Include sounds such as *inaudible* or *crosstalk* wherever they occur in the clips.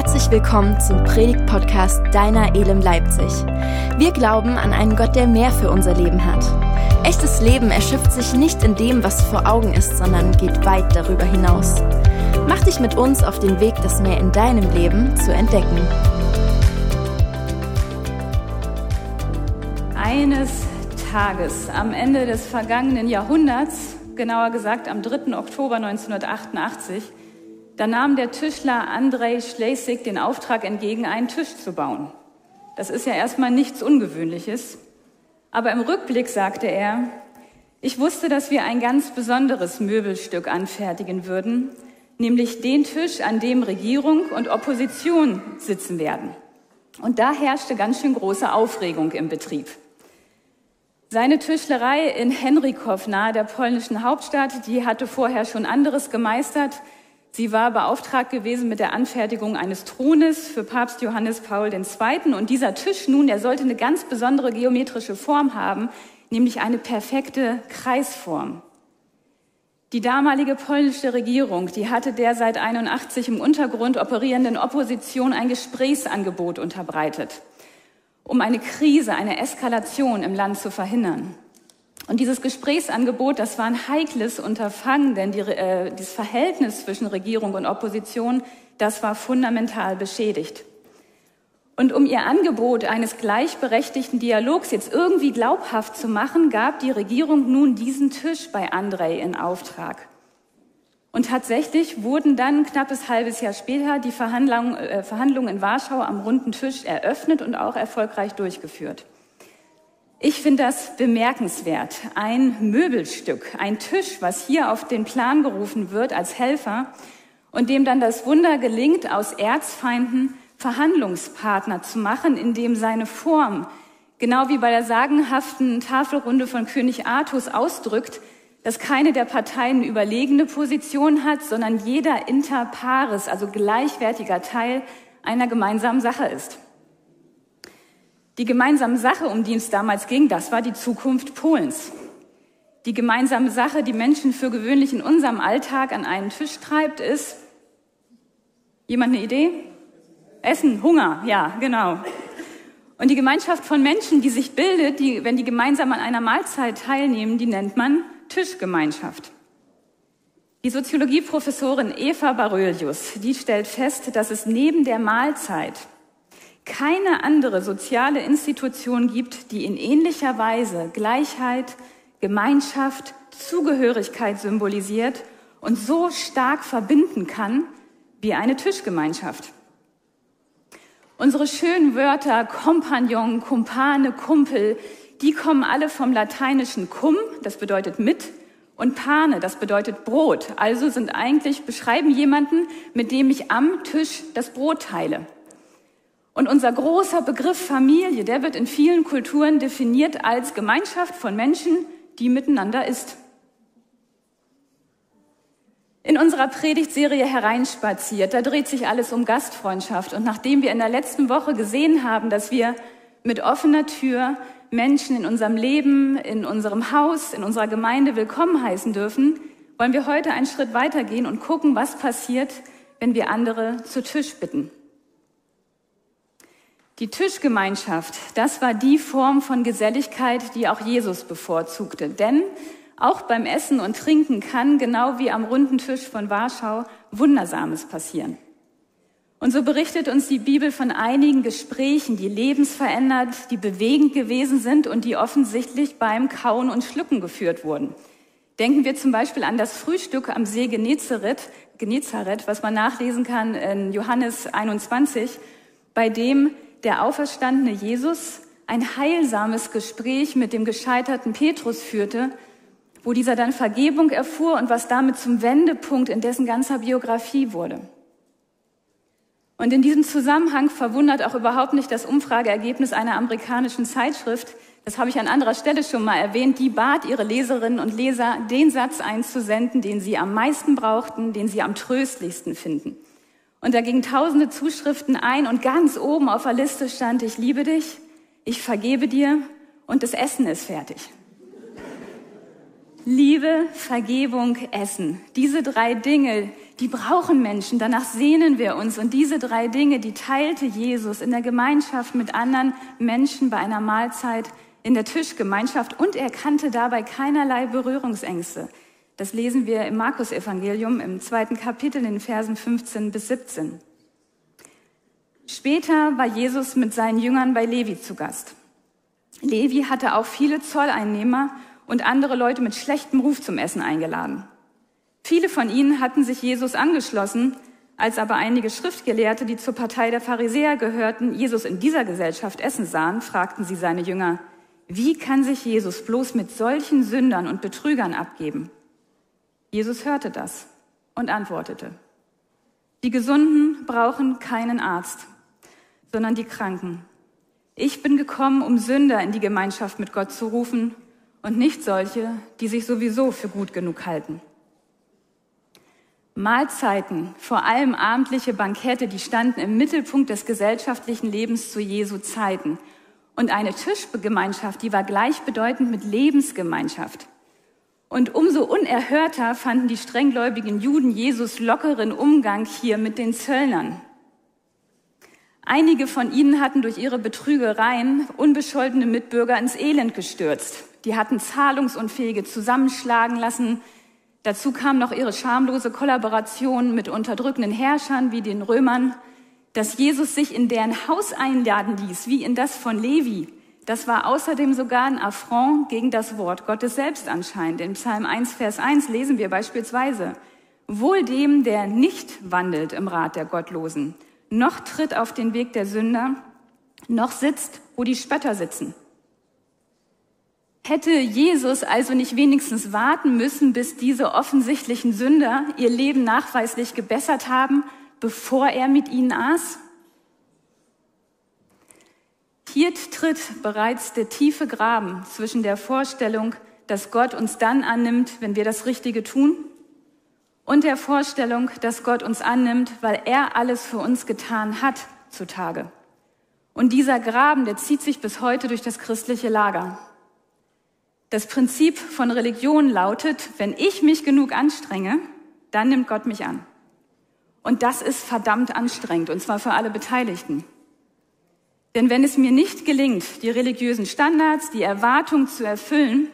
Herzlich willkommen zum Predigt-Podcast Deiner Elem Leipzig. Wir glauben an einen Gott, der mehr für unser Leben hat. Echtes Leben erschöpft sich nicht in dem, was vor Augen ist, sondern geht weit darüber hinaus. Mach dich mit uns auf den Weg, das mehr in deinem Leben zu entdecken. Eines Tages am Ende des vergangenen Jahrhunderts, genauer gesagt am 3. Oktober 1988, da nahm der Tischler Andrei Schlesig den Auftrag entgegen, einen Tisch zu bauen. Das ist ja erstmal nichts Ungewöhnliches. Aber im Rückblick sagte er, ich wusste, dass wir ein ganz besonderes Möbelstück anfertigen würden, nämlich den Tisch, an dem Regierung und Opposition sitzen werden. Und da herrschte ganz schön große Aufregung im Betrieb. Seine Tischlerei in Henrikow nahe der polnischen Hauptstadt, die hatte vorher schon anderes gemeistert. Sie war beauftragt gewesen mit der Anfertigung eines Thrones für Papst Johannes Paul II. Und dieser Tisch nun, der sollte eine ganz besondere geometrische Form haben, nämlich eine perfekte Kreisform. Die damalige polnische Regierung, die hatte der seit 81 im Untergrund operierenden Opposition ein Gesprächsangebot unterbreitet, um eine Krise, eine Eskalation im Land zu verhindern. Und dieses Gesprächsangebot, das war ein heikles Unterfangen, denn die, äh, das Verhältnis zwischen Regierung und Opposition, das war fundamental beschädigt. Und um ihr Angebot eines gleichberechtigten Dialogs jetzt irgendwie glaubhaft zu machen, gab die Regierung nun diesen Tisch bei Andrei in Auftrag. Und tatsächlich wurden dann knappes halbes Jahr später die Verhandlungen, äh, Verhandlungen in Warschau am runden Tisch eröffnet und auch erfolgreich durchgeführt. Ich finde das bemerkenswert. Ein Möbelstück, ein Tisch, was hier auf den Plan gerufen wird als Helfer und dem dann das Wunder gelingt, aus Erzfeinden Verhandlungspartner zu machen, indem seine Form, genau wie bei der sagenhaften Tafelrunde von König Artus ausdrückt, dass keine der Parteien überlegene Position hat, sondern jeder inter pares, also gleichwertiger Teil einer gemeinsamen Sache ist. Die gemeinsame Sache, um die es damals ging, das war die Zukunft Polens. Die gemeinsame Sache, die Menschen für gewöhnlich in unserem Alltag an einen Tisch treibt, ist, jemand eine Idee? Essen, Hunger, ja, genau. Und die Gemeinschaft von Menschen, die sich bildet, die, wenn die gemeinsam an einer Mahlzeit teilnehmen, die nennt man Tischgemeinschaft. Die Soziologieprofessorin Eva Barölius, die stellt fest, dass es neben der Mahlzeit keine andere soziale Institution gibt, die in ähnlicher Weise Gleichheit, Gemeinschaft, Zugehörigkeit symbolisiert und so stark verbinden kann wie eine Tischgemeinschaft. Unsere schönen Wörter Kompagnon, Kumpane, Kumpel, die kommen alle vom lateinischen cum, das bedeutet mit, und pane, das bedeutet Brot. Also sind eigentlich, beschreiben jemanden, mit dem ich am Tisch das Brot teile. Und unser großer Begriff Familie, der wird in vielen Kulturen definiert als Gemeinschaft von Menschen, die miteinander ist. In unserer Predigtserie hereinspaziert, da dreht sich alles um Gastfreundschaft. Und nachdem wir in der letzten Woche gesehen haben, dass wir mit offener Tür Menschen in unserem Leben, in unserem Haus, in unserer Gemeinde willkommen heißen dürfen, wollen wir heute einen Schritt weitergehen und gucken, was passiert, wenn wir andere zu Tisch bitten. Die Tischgemeinschaft, das war die Form von Geselligkeit, die auch Jesus bevorzugte. Denn auch beim Essen und Trinken kann, genau wie am runden Tisch von Warschau, Wundersames passieren. Und so berichtet uns die Bibel von einigen Gesprächen, die lebensverändert, die bewegend gewesen sind und die offensichtlich beim Kauen und Schlucken geführt wurden. Denken wir zum Beispiel an das Frühstück am See Genezareth, Genezareth was man nachlesen kann in Johannes 21, bei dem der auferstandene Jesus ein heilsames Gespräch mit dem gescheiterten Petrus führte, wo dieser dann Vergebung erfuhr und was damit zum Wendepunkt in dessen ganzer Biografie wurde. Und in diesem Zusammenhang verwundert auch überhaupt nicht das Umfrageergebnis einer amerikanischen Zeitschrift, das habe ich an anderer Stelle schon mal erwähnt, die bat ihre Leserinnen und Leser, den Satz einzusenden, den sie am meisten brauchten, den sie am tröstlichsten finden. Und da gingen tausende Zuschriften ein und ganz oben auf der Liste stand, ich liebe dich, ich vergebe dir und das Essen ist fertig. Liebe, Vergebung, Essen. Diese drei Dinge, die brauchen Menschen, danach sehnen wir uns. Und diese drei Dinge, die teilte Jesus in der Gemeinschaft mit anderen Menschen bei einer Mahlzeit in der Tischgemeinschaft und er kannte dabei keinerlei Berührungsängste. Das lesen wir im Markus-Evangelium im zweiten Kapitel in den Versen 15 bis 17. Später war Jesus mit seinen Jüngern bei Levi zu Gast. Levi hatte auch viele Zolleinnehmer und andere Leute mit schlechtem Ruf zum Essen eingeladen. Viele von ihnen hatten sich Jesus angeschlossen, als aber einige Schriftgelehrte, die zur Partei der Pharisäer gehörten, Jesus in dieser Gesellschaft essen sahen, fragten sie seine Jünger, wie kann sich Jesus bloß mit solchen Sündern und Betrügern abgeben? Jesus hörte das und antwortete, die Gesunden brauchen keinen Arzt, sondern die Kranken. Ich bin gekommen, um Sünder in die Gemeinschaft mit Gott zu rufen und nicht solche, die sich sowieso für gut genug halten. Mahlzeiten, vor allem abendliche Bankette, die standen im Mittelpunkt des gesellschaftlichen Lebens zu Jesu Zeiten. Und eine Tischgemeinschaft, die war gleichbedeutend mit Lebensgemeinschaft. Und umso unerhörter fanden die strenggläubigen Juden Jesus lockeren Umgang hier mit den Zöllnern. Einige von ihnen hatten durch ihre Betrügereien unbescholtene Mitbürger ins Elend gestürzt. Die hatten Zahlungsunfähige zusammenschlagen lassen, Dazu kam noch ihre schamlose Kollaboration mit unterdrückenden Herrschern wie den Römern, dass Jesus sich in deren Haus einladen ließ, wie in das von Levi. Das war außerdem sogar ein Affront gegen das Wort Gottes selbst anscheinend. In Psalm 1, Vers 1 lesen wir beispielsweise, Wohl dem, der nicht wandelt im Rat der Gottlosen, noch tritt auf den Weg der Sünder, noch sitzt, wo die Spötter sitzen. Hätte Jesus also nicht wenigstens warten müssen, bis diese offensichtlichen Sünder ihr Leben nachweislich gebessert haben, bevor er mit ihnen aß? Hier tritt bereits der tiefe Graben zwischen der Vorstellung, dass Gott uns dann annimmt, wenn wir das Richtige tun, und der Vorstellung, dass Gott uns annimmt, weil er alles für uns getan hat, zutage. Und dieser Graben, der zieht sich bis heute durch das christliche Lager. Das Prinzip von Religion lautet, wenn ich mich genug anstrenge, dann nimmt Gott mich an. Und das ist verdammt anstrengend, und zwar für alle Beteiligten. Denn wenn es mir nicht gelingt, die religiösen Standards, die Erwartungen zu erfüllen,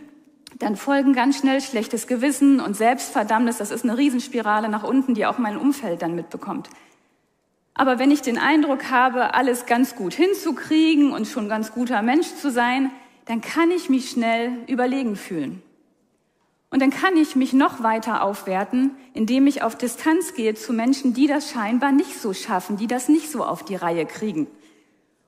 dann folgen ganz schnell schlechtes Gewissen und Selbstverdammnis. Das ist eine Riesenspirale nach unten, die auch mein Umfeld dann mitbekommt. Aber wenn ich den Eindruck habe, alles ganz gut hinzukriegen und schon ganz guter Mensch zu sein, dann kann ich mich schnell überlegen fühlen. Und dann kann ich mich noch weiter aufwerten, indem ich auf Distanz gehe zu Menschen, die das scheinbar nicht so schaffen, die das nicht so auf die Reihe kriegen.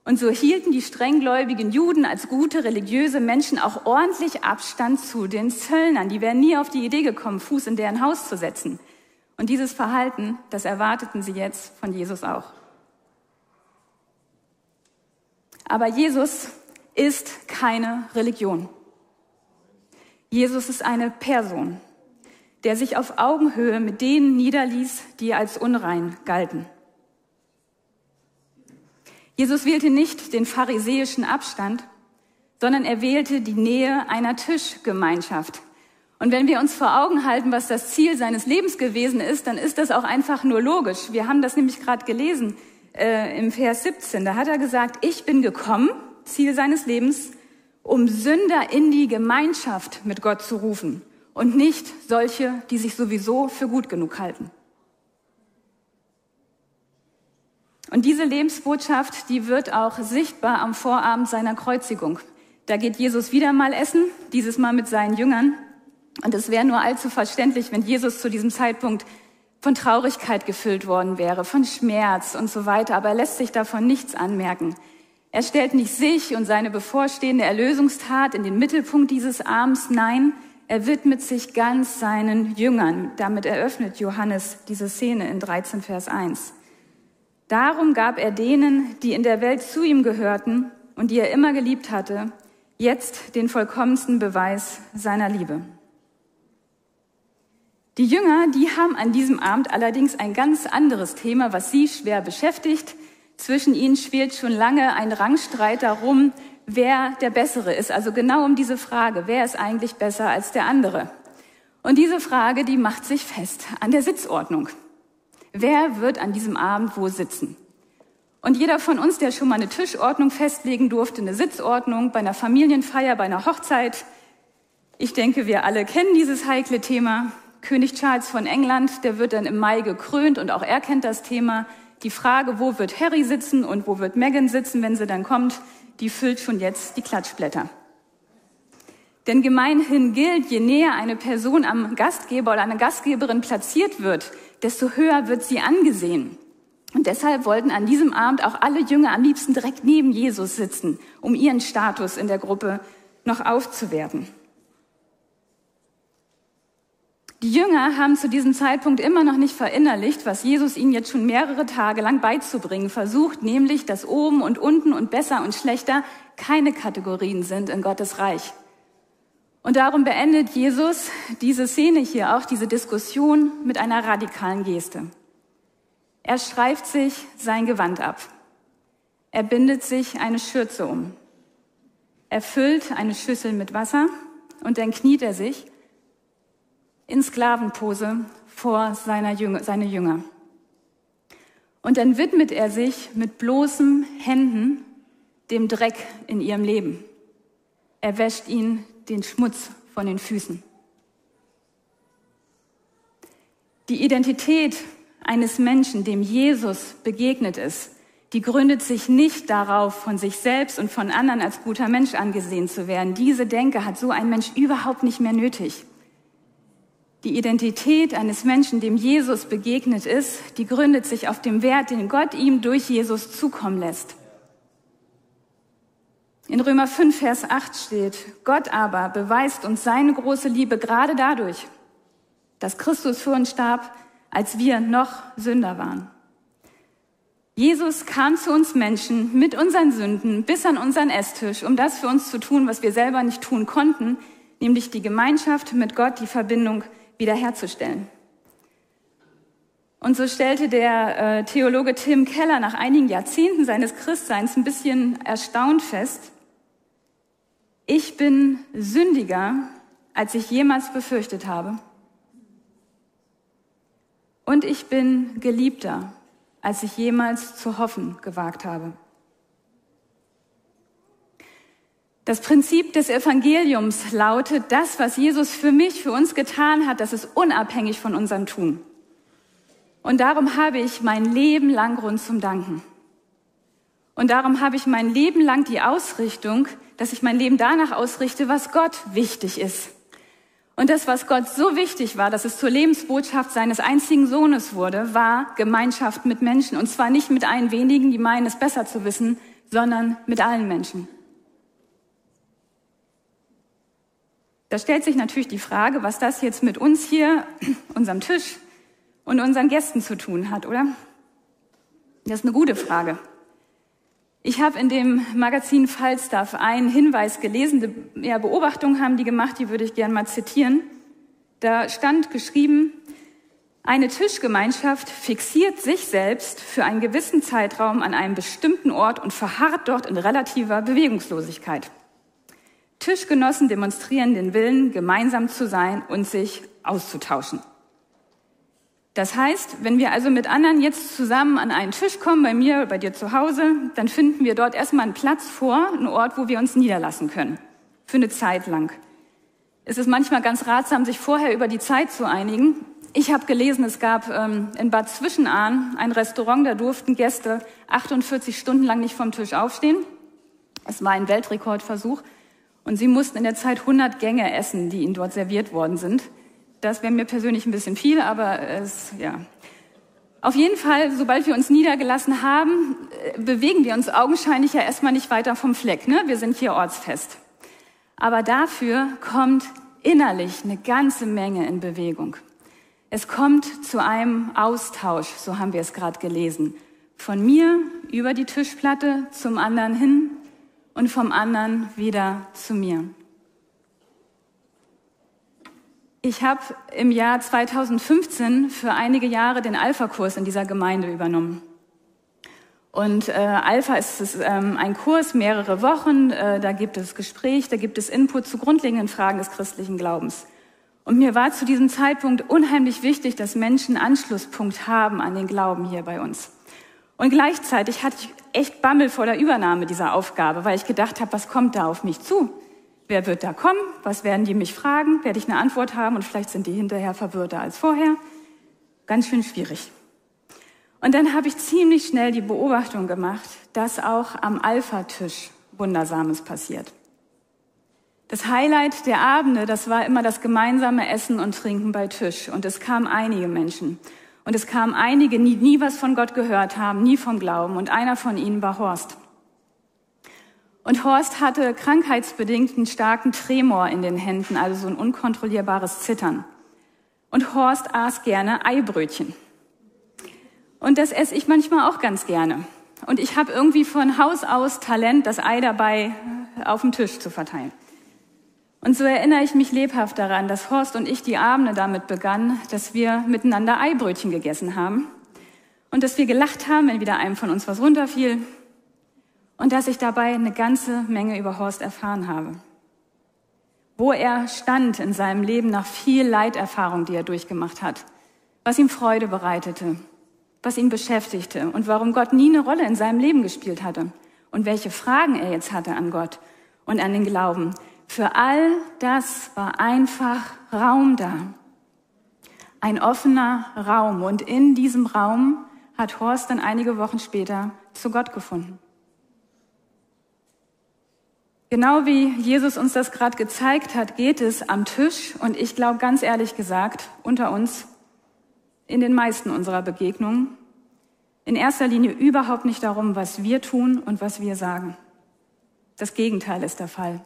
Und so hielten die strenggläubigen Juden als gute religiöse Menschen auch ordentlich Abstand zu den Zöllnern. Die wären nie auf die Idee gekommen, Fuß in deren Haus zu setzen. Und dieses Verhalten, das erwarteten sie jetzt von Jesus auch. Aber Jesus ist keine Religion. Jesus ist eine Person, der sich auf Augenhöhe mit denen niederließ, die als unrein galten. Jesus wählte nicht den pharisäischen Abstand, sondern er wählte die Nähe einer Tischgemeinschaft. Und wenn wir uns vor Augen halten, was das Ziel seines Lebens gewesen ist, dann ist das auch einfach nur logisch. Wir haben das nämlich gerade gelesen äh, im Vers 17. Da hat er gesagt, ich bin gekommen, Ziel seines Lebens, um Sünder in die Gemeinschaft mit Gott zu rufen und nicht solche, die sich sowieso für gut genug halten. Und diese Lebensbotschaft, die wird auch sichtbar am Vorabend seiner Kreuzigung. Da geht Jesus wieder mal essen, dieses Mal mit seinen Jüngern. Und es wäre nur allzu verständlich, wenn Jesus zu diesem Zeitpunkt von Traurigkeit gefüllt worden wäre, von Schmerz und so weiter. Aber er lässt sich davon nichts anmerken. Er stellt nicht sich und seine bevorstehende Erlösungstat in den Mittelpunkt dieses Abends, nein, er widmet sich ganz seinen Jüngern. Damit eröffnet Johannes diese Szene in 13 Vers 1. Darum gab er denen, die in der Welt zu ihm gehörten und die er immer geliebt hatte, jetzt den vollkommensten Beweis seiner Liebe. Die Jünger, die haben an diesem Abend allerdings ein ganz anderes Thema, was sie schwer beschäftigt, zwischen ihnen schwelt schon lange ein Rangstreit darum, wer der Bessere ist. Also genau um diese Frage, wer ist eigentlich besser als der andere? Und diese Frage, die macht sich fest an der Sitzordnung. Wer wird an diesem Abend wo sitzen? Und jeder von uns, der schon mal eine Tischordnung festlegen durfte, eine Sitzordnung bei einer Familienfeier, bei einer Hochzeit, ich denke, wir alle kennen dieses heikle Thema. König Charles von England, der wird dann im Mai gekrönt und auch er kennt das Thema. Die Frage, wo wird Harry sitzen und wo wird Meghan sitzen, wenn sie dann kommt, die füllt schon jetzt die Klatschblätter. Denn gemeinhin gilt, je näher eine Person am Gastgeber oder einer Gastgeberin platziert wird, desto höher wird sie angesehen. Und deshalb wollten an diesem Abend auch alle Jünger am liebsten direkt neben Jesus sitzen, um ihren Status in der Gruppe noch aufzuwerten. Die Jünger haben zu diesem Zeitpunkt immer noch nicht verinnerlicht, was Jesus ihnen jetzt schon mehrere Tage lang beizubringen versucht, nämlich, dass oben und unten und besser und schlechter keine Kategorien sind in Gottes Reich. Und darum beendet Jesus diese Szene hier auch, diese Diskussion mit einer radikalen Geste. Er streift sich sein Gewand ab. Er bindet sich eine Schürze um. Er füllt eine Schüssel mit Wasser und dann kniet er sich in Sklavenpose vor seiner Jünger, seine Jünger. Und dann widmet er sich mit bloßen Händen dem Dreck in ihrem Leben. Er wäscht ihnen den Schmutz von den Füßen. Die Identität eines Menschen, dem Jesus begegnet ist, die gründet sich nicht darauf, von sich selbst und von anderen als guter Mensch angesehen zu werden. Diese Denke hat so ein Mensch überhaupt nicht mehr nötig. Die Identität eines Menschen, dem Jesus begegnet ist, die gründet sich auf dem Wert, den Gott ihm durch Jesus zukommen lässt. In Römer 5, Vers 8 steht, Gott aber beweist uns seine große Liebe gerade dadurch, dass Christus für uns starb, als wir noch Sünder waren. Jesus kam zu uns Menschen mit unseren Sünden bis an unseren Esstisch, um das für uns zu tun, was wir selber nicht tun konnten, nämlich die Gemeinschaft mit Gott, die Verbindung wiederherzustellen. Und so stellte der äh, Theologe Tim Keller nach einigen Jahrzehnten seines Christseins ein bisschen erstaunt fest, ich bin sündiger, als ich jemals befürchtet habe. Und ich bin geliebter, als ich jemals zu hoffen gewagt habe. Das Prinzip des Evangeliums lautet, das, was Jesus für mich, für uns getan hat, das ist unabhängig von unserem Tun. Und darum habe ich mein Leben lang Grund zum Danken. Und darum habe ich mein Leben lang die Ausrichtung, dass ich mein Leben danach ausrichte, was Gott wichtig ist. Und das, was Gott so wichtig war, dass es zur Lebensbotschaft seines einzigen Sohnes wurde, war Gemeinschaft mit Menschen. Und zwar nicht mit ein wenigen, die meinen, es besser zu wissen, sondern mit allen Menschen. Da stellt sich natürlich die Frage, was das jetzt mit uns hier, *clears throat* unserem Tisch und unseren Gästen zu tun hat, oder? Das ist eine gute Frage. Ich habe in dem Magazin Falstaff einen Hinweis gelesen, ja, Beobachtungen haben die gemacht, die würde ich gerne mal zitieren. Da stand geschrieben, eine Tischgemeinschaft fixiert sich selbst für einen gewissen Zeitraum an einem bestimmten Ort und verharrt dort in relativer Bewegungslosigkeit. Tischgenossen demonstrieren den Willen, gemeinsam zu sein und sich auszutauschen. Das heißt, wenn wir also mit anderen jetzt zusammen an einen Tisch kommen, bei mir, bei dir zu Hause, dann finden wir dort erstmal einen Platz vor, einen Ort, wo wir uns niederlassen können. Für eine Zeit lang. Es ist manchmal ganz ratsam, sich vorher über die Zeit zu einigen. Ich habe gelesen, es gab ähm, in Bad Zwischenahn ein Restaurant, da durften Gäste 48 Stunden lang nicht vom Tisch aufstehen. Es war ein Weltrekordversuch. Und sie mussten in der Zeit 100 Gänge essen, die ihnen dort serviert worden sind. Das wäre mir persönlich ein bisschen viel, aber es, ja. Auf jeden Fall, sobald wir uns niedergelassen haben, äh, bewegen wir uns augenscheinlich ja erstmal nicht weiter vom Fleck. Ne? Wir sind hier ortsfest. Aber dafür kommt innerlich eine ganze Menge in Bewegung. Es kommt zu einem Austausch, so haben wir es gerade gelesen. Von mir über die Tischplatte zum anderen hin, und vom anderen wieder zu mir. Ich habe im Jahr 2015 für einige Jahre den Alpha-Kurs in dieser Gemeinde übernommen. Und äh, Alpha ist, ist ähm, ein Kurs, mehrere Wochen. Äh, da gibt es Gespräch, da gibt es Input zu grundlegenden Fragen des christlichen Glaubens. Und mir war zu diesem Zeitpunkt unheimlich wichtig, dass Menschen Anschlusspunkt haben an den Glauben hier bei uns. Und gleichzeitig hatte ich echt Bammel vor der Übernahme dieser Aufgabe, weil ich gedacht habe, was kommt da auf mich zu? Wer wird da kommen? Was werden die mich fragen? Werde ich eine Antwort haben? Und vielleicht sind die hinterher verwirrter als vorher. Ganz schön schwierig. Und dann habe ich ziemlich schnell die Beobachtung gemacht, dass auch am Alpha-Tisch Wundersames passiert. Das Highlight der Abende, das war immer das gemeinsame Essen und Trinken bei Tisch. Und es kamen einige Menschen. Und es kamen einige, die nie was von Gott gehört haben, nie vom Glauben. Und einer von ihnen war Horst. Und Horst hatte krankheitsbedingt einen starken Tremor in den Händen, also so ein unkontrollierbares Zittern. Und Horst aß gerne Eibrötchen. Und das esse ich manchmal auch ganz gerne. Und ich habe irgendwie von Haus aus Talent, das Ei dabei auf dem Tisch zu verteilen. Und so erinnere ich mich lebhaft daran, dass Horst und ich die Abende damit begannen, dass wir miteinander Eibrötchen gegessen haben und dass wir gelacht haben, wenn wieder einem von uns was runterfiel und dass ich dabei eine ganze Menge über Horst erfahren habe. Wo er stand in seinem Leben nach viel Leiterfahrung, die er durchgemacht hat, was ihm Freude bereitete, was ihn beschäftigte und warum Gott nie eine Rolle in seinem Leben gespielt hatte und welche Fragen er jetzt hatte an Gott und an den Glauben, für all das war einfach Raum da. Ein offener Raum. Und in diesem Raum hat Horst dann einige Wochen später zu Gott gefunden. Genau wie Jesus uns das gerade gezeigt hat, geht es am Tisch und ich glaube ganz ehrlich gesagt unter uns in den meisten unserer Begegnungen in erster Linie überhaupt nicht darum, was wir tun und was wir sagen. Das Gegenteil ist der Fall.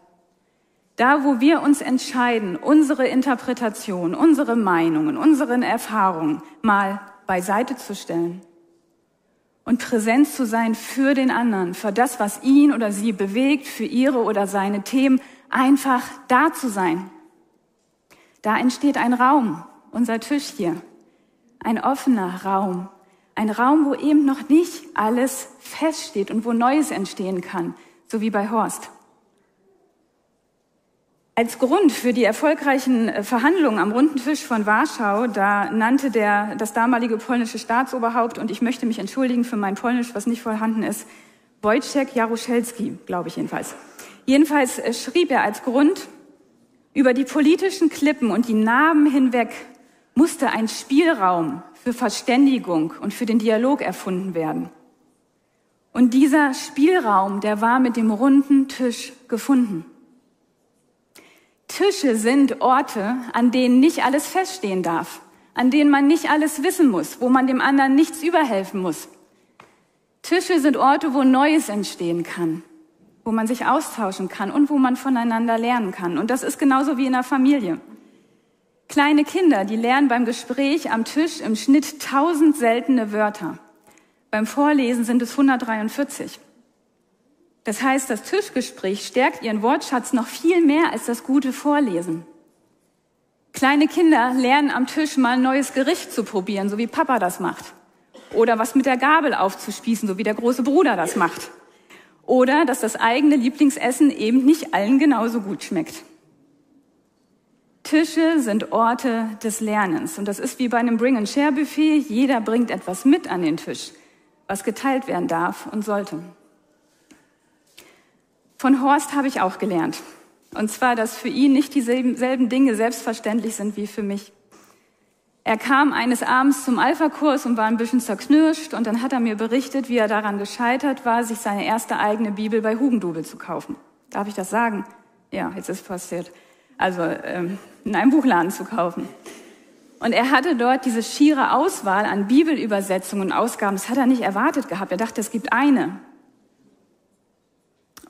Da, wo wir uns entscheiden, unsere Interpretation, unsere Meinungen, unseren Erfahrungen mal beiseite zu stellen und präsent zu sein für den anderen, für das, was ihn oder sie bewegt, für ihre oder seine Themen, einfach da zu sein. Da entsteht ein Raum, unser Tisch hier, ein offener Raum, ein Raum, wo eben noch nicht alles feststeht und wo Neues entstehen kann, so wie bei Horst. Als Grund für die erfolgreichen äh, Verhandlungen am runden Tisch von Warschau, da nannte der, das damalige polnische Staatsoberhaupt, und ich möchte mich entschuldigen für mein Polnisch, was nicht vorhanden ist, Wojciech Jaruzelski, glaube ich jedenfalls. Jedenfalls äh, schrieb er als Grund, über die politischen Klippen und die Narben hinweg musste ein Spielraum für Verständigung und für den Dialog erfunden werden. Und dieser Spielraum, der war mit dem runden Tisch gefunden. Tische sind Orte, an denen nicht alles feststehen darf, an denen man nicht alles wissen muss, wo man dem anderen nichts überhelfen muss. Tische sind Orte, wo Neues entstehen kann, wo man sich austauschen kann und wo man voneinander lernen kann. Und das ist genauso wie in der Familie. Kleine Kinder, die lernen beim Gespräch am Tisch im Schnitt tausend seltene Wörter. Beim Vorlesen sind es 143. Das heißt, das Tischgespräch stärkt ihren Wortschatz noch viel mehr als das gute Vorlesen. Kleine Kinder lernen am Tisch mal ein neues Gericht zu probieren, so wie Papa das macht. Oder was mit der Gabel aufzuspießen, so wie der große Bruder das macht. Oder dass das eigene Lieblingsessen eben nicht allen genauso gut schmeckt. Tische sind Orte des Lernens. Und das ist wie bei einem Bring-and-Share-Buffet. Jeder bringt etwas mit an den Tisch, was geteilt werden darf und sollte. Von Horst habe ich auch gelernt. Und zwar, dass für ihn nicht dieselben Dinge selbstverständlich sind wie für mich. Er kam eines Abends zum Alpha-Kurs und war ein bisschen zerknirscht und dann hat er mir berichtet, wie er daran gescheitert war, sich seine erste eigene Bibel bei Hugendubel zu kaufen. Darf ich das sagen? Ja, jetzt ist passiert. Also ähm, in einem Buchladen zu kaufen. Und er hatte dort diese schiere Auswahl an Bibelübersetzungen und Ausgaben. Das hat er nicht erwartet gehabt. Er dachte, es gibt eine.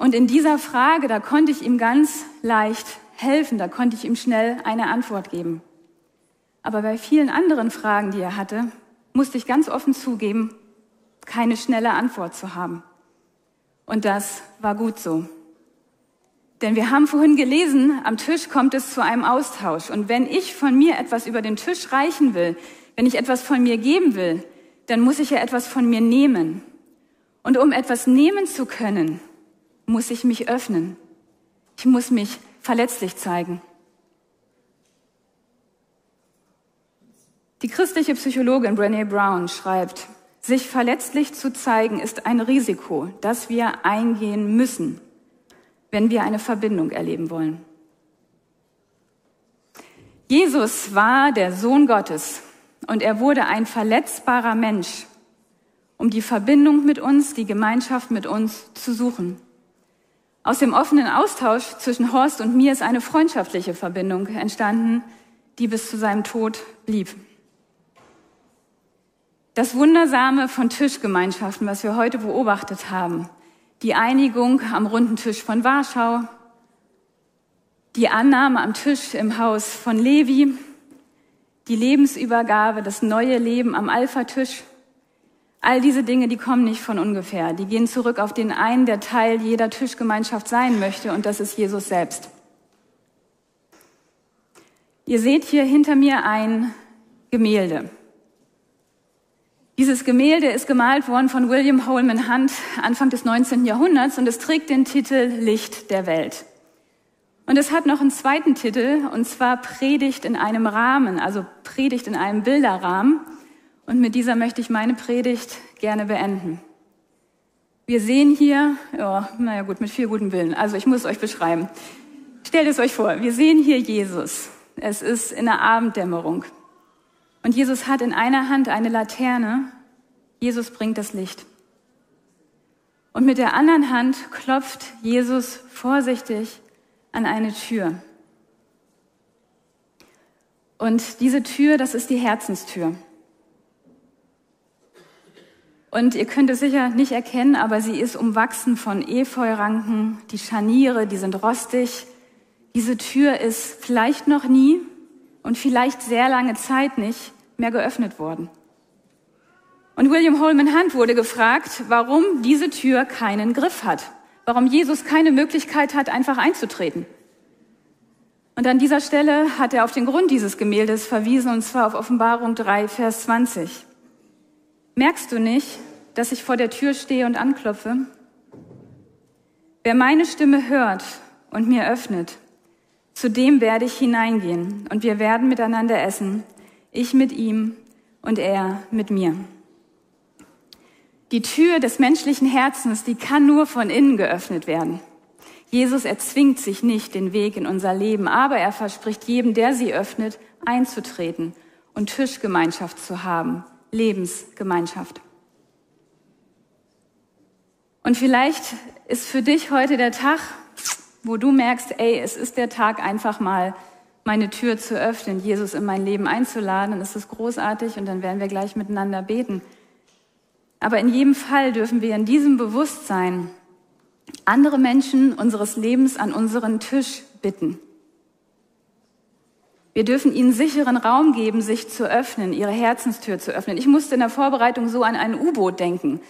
Und in dieser Frage, da konnte ich ihm ganz leicht helfen, da konnte ich ihm schnell eine Antwort geben. Aber bei vielen anderen Fragen, die er hatte, musste ich ganz offen zugeben, keine schnelle Antwort zu haben. Und das war gut so. Denn wir haben vorhin gelesen, am Tisch kommt es zu einem Austausch. Und wenn ich von mir etwas über den Tisch reichen will, wenn ich etwas von mir geben will, dann muss ich ja etwas von mir nehmen. Und um etwas nehmen zu können, muss ich mich öffnen. Ich muss mich verletzlich zeigen. Die christliche Psychologin Brené Brown schreibt, sich verletzlich zu zeigen ist ein Risiko, das wir eingehen müssen, wenn wir eine Verbindung erleben wollen. Jesus war der Sohn Gottes und er wurde ein verletzbarer Mensch, um die Verbindung mit uns, die Gemeinschaft mit uns zu suchen. Aus dem offenen Austausch zwischen Horst und mir ist eine freundschaftliche Verbindung entstanden, die bis zu seinem Tod blieb. Das Wundersame von Tischgemeinschaften, was wir heute beobachtet haben, die Einigung am runden Tisch von Warschau, die Annahme am Tisch im Haus von Levi, die Lebensübergabe, das neue Leben am Alpha-Tisch, all diese Dinge, die kommen nicht von ungefähr. Die gehen zurück auf den einen, der Teil jeder Tischgemeinschaft sein möchte, und das ist Jesus selbst. Ihr seht hier hinter mir ein Gemälde. Dieses Gemälde ist gemalt worden von William Holman Hunt Anfang des 19. Jahrhunderts und es trägt den Titel Licht der Welt. Und es hat noch einen zweiten Titel und zwar Predigt in einem Rahmen, also Predigt in einem Bilderrahmen. Und mit dieser möchte ich meine Predigt gerne beenden. Wir sehen hier, ja, naja gut, mit vier guten Willen. Also ich muss es euch beschreiben. Stellt es euch vor, wir sehen hier Jesus. Es ist in der Abenddämmerung. Und Jesus hat in einer Hand eine Laterne. Jesus bringt das Licht. Und mit der anderen Hand klopft Jesus vorsichtig an eine Tür. Und diese Tür, das ist die Herzenstür. Und ihr könnt es sicher nicht erkennen, aber sie ist umwachsen von Efeuranken. Die Scharniere, die sind rostig. Diese Tür ist vielleicht noch nie und vielleicht sehr lange Zeit nicht mehr geöffnet worden. Und William Holman Hunt wurde gefragt, warum diese Tür keinen Griff hat, warum Jesus keine Möglichkeit hat, einfach einzutreten. Und an dieser Stelle hat er auf den Grund dieses Gemäldes verwiesen, und zwar auf Offenbarung 3, Vers 20. Merkst du nicht, dass ich vor der Tür stehe und anklopfe? Wer meine Stimme hört und mir öffnet, zu dem werde ich hineingehen und wir werden miteinander essen, ich mit ihm und er mit mir. Die Tür des menschlichen Herzens, die kann nur von innen geöffnet werden. Jesus erzwingt sich nicht den Weg in unser Leben, aber er verspricht jedem, der sie öffnet, einzutreten und Tischgemeinschaft zu haben, Lebensgemeinschaft. Und vielleicht ist für dich heute der Tag, wo du merkst, ey, es ist der Tag einfach mal meine Tür zu öffnen, Jesus in mein Leben einzuladen, dann ist es großartig und dann werden wir gleich miteinander beten. Aber in jedem Fall dürfen wir in diesem Bewusstsein andere Menschen unseres Lebens an unseren Tisch bitten. Wir dürfen ihnen sicheren Raum geben, sich zu öffnen, ihre Herzenstür zu öffnen. Ich musste in der Vorbereitung so an ein U-Boot denken.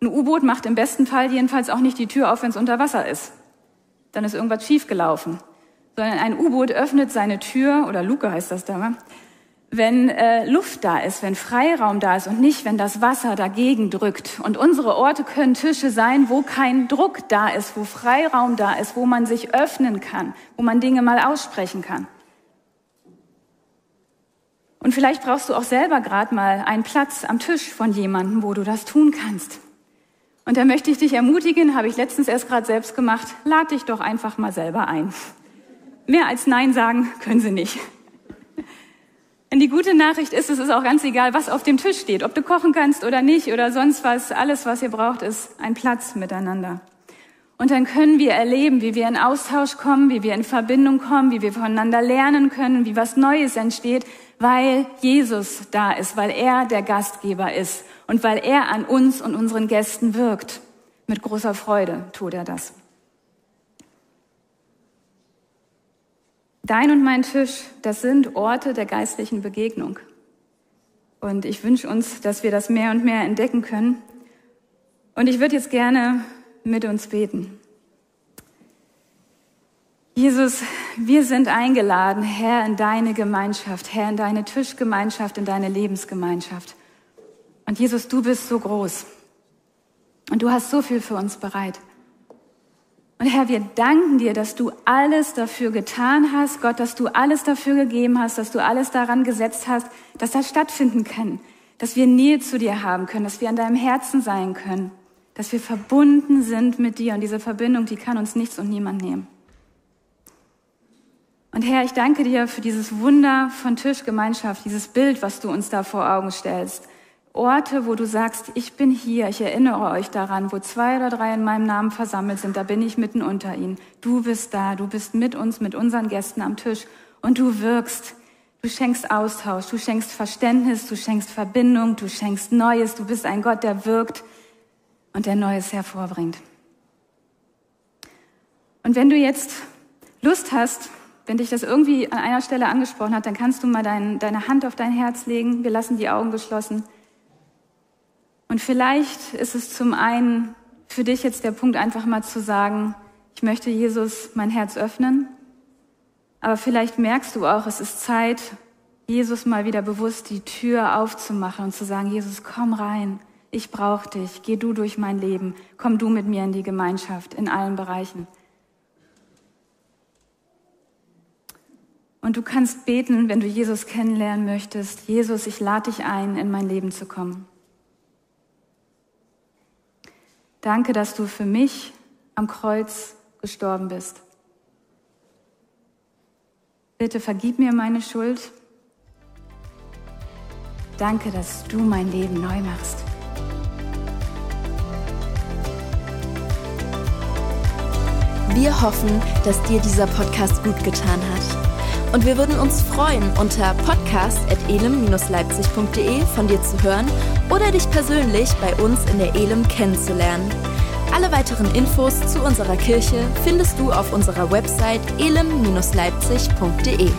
Ein U-Boot macht im besten Fall jedenfalls auch nicht die Tür auf, wenn es unter Wasser ist. Dann ist irgendwas schiefgelaufen sondern ein U-Boot öffnet seine Tür, oder Luke heißt das da, wenn äh, Luft da ist, wenn Freiraum da ist und nicht, wenn das Wasser dagegen drückt. Und unsere Orte können Tische sein, wo kein Druck da ist, wo Freiraum da ist, wo man sich öffnen kann, wo man Dinge mal aussprechen kann. Und vielleicht brauchst du auch selber gerade mal einen Platz am Tisch von jemandem, wo du das tun kannst. Und da möchte ich dich ermutigen, habe ich letztens erst gerade selbst gemacht, lad dich doch einfach mal selber ein. Mehr als Nein sagen können sie nicht. Und die gute Nachricht ist, es ist auch ganz egal, was auf dem Tisch steht, ob du kochen kannst oder nicht oder sonst was. Alles, was ihr braucht, ist ein Platz miteinander. Und dann können wir erleben, wie wir in Austausch kommen, wie wir in Verbindung kommen, wie wir voneinander lernen können, wie was Neues entsteht, weil Jesus da ist, weil er der Gastgeber ist und weil er an uns und unseren Gästen wirkt. Mit großer Freude tut er das. Dein und mein Tisch, das sind Orte der geistlichen Begegnung. Und ich wünsche uns, dass wir das mehr und mehr entdecken können. Und ich würde jetzt gerne mit uns beten. Jesus, wir sind eingeladen, Herr, in deine Gemeinschaft, Herr, in deine Tischgemeinschaft, in deine Lebensgemeinschaft. Und Jesus, du bist so groß. Und du hast so viel für uns bereit. Und Herr, wir danken dir, dass du alles dafür getan hast, Gott, dass du alles dafür gegeben hast, dass du alles daran gesetzt hast, dass das stattfinden kann, dass wir Nähe zu dir haben können, dass wir an deinem Herzen sein können, dass wir verbunden sind mit dir und diese Verbindung, die kann uns nichts und niemand nehmen. Und Herr, ich danke dir für dieses Wunder von Tischgemeinschaft, dieses Bild, was du uns da vor Augen stellst. Orte, wo du sagst, ich bin hier, ich erinnere euch daran, wo zwei oder drei in meinem Namen versammelt sind, da bin ich mitten unter ihnen. Du bist da, du bist mit uns, mit unseren Gästen am Tisch und du wirkst. Du schenkst Austausch, du schenkst Verständnis, du schenkst Verbindung, du schenkst Neues, du bist ein Gott, der wirkt und der Neues hervorbringt. Und wenn du jetzt Lust hast, wenn dich das irgendwie an einer Stelle angesprochen hat, dann kannst du mal dein, deine Hand auf dein Herz legen. Wir lassen die Augen geschlossen. Und vielleicht ist es zum einen für dich jetzt der Punkt, einfach mal zu sagen, ich möchte Jesus mein Herz öffnen. Aber vielleicht merkst du auch, es ist Zeit, Jesus mal wieder bewusst die Tür aufzumachen und zu sagen, Jesus, komm rein. Ich brauche dich. Geh du durch mein Leben. Komm du mit mir in die Gemeinschaft in allen Bereichen. Und du kannst beten, wenn du Jesus kennenlernen möchtest. Jesus, ich lade dich ein, in mein Leben zu kommen. Danke, dass du für mich am Kreuz gestorben bist. Bitte vergib mir meine Schuld. Danke, dass du mein Leben neu machst. Wir hoffen, dass dir dieser Podcast gut getan hat. Und wir würden uns freuen, unter podcast.elem-leipzig.de von dir zu hören oder dich persönlich bei uns in der Elem kennenzulernen. Alle weiteren Infos zu unserer Kirche findest du auf unserer Website elem-leipzig.de.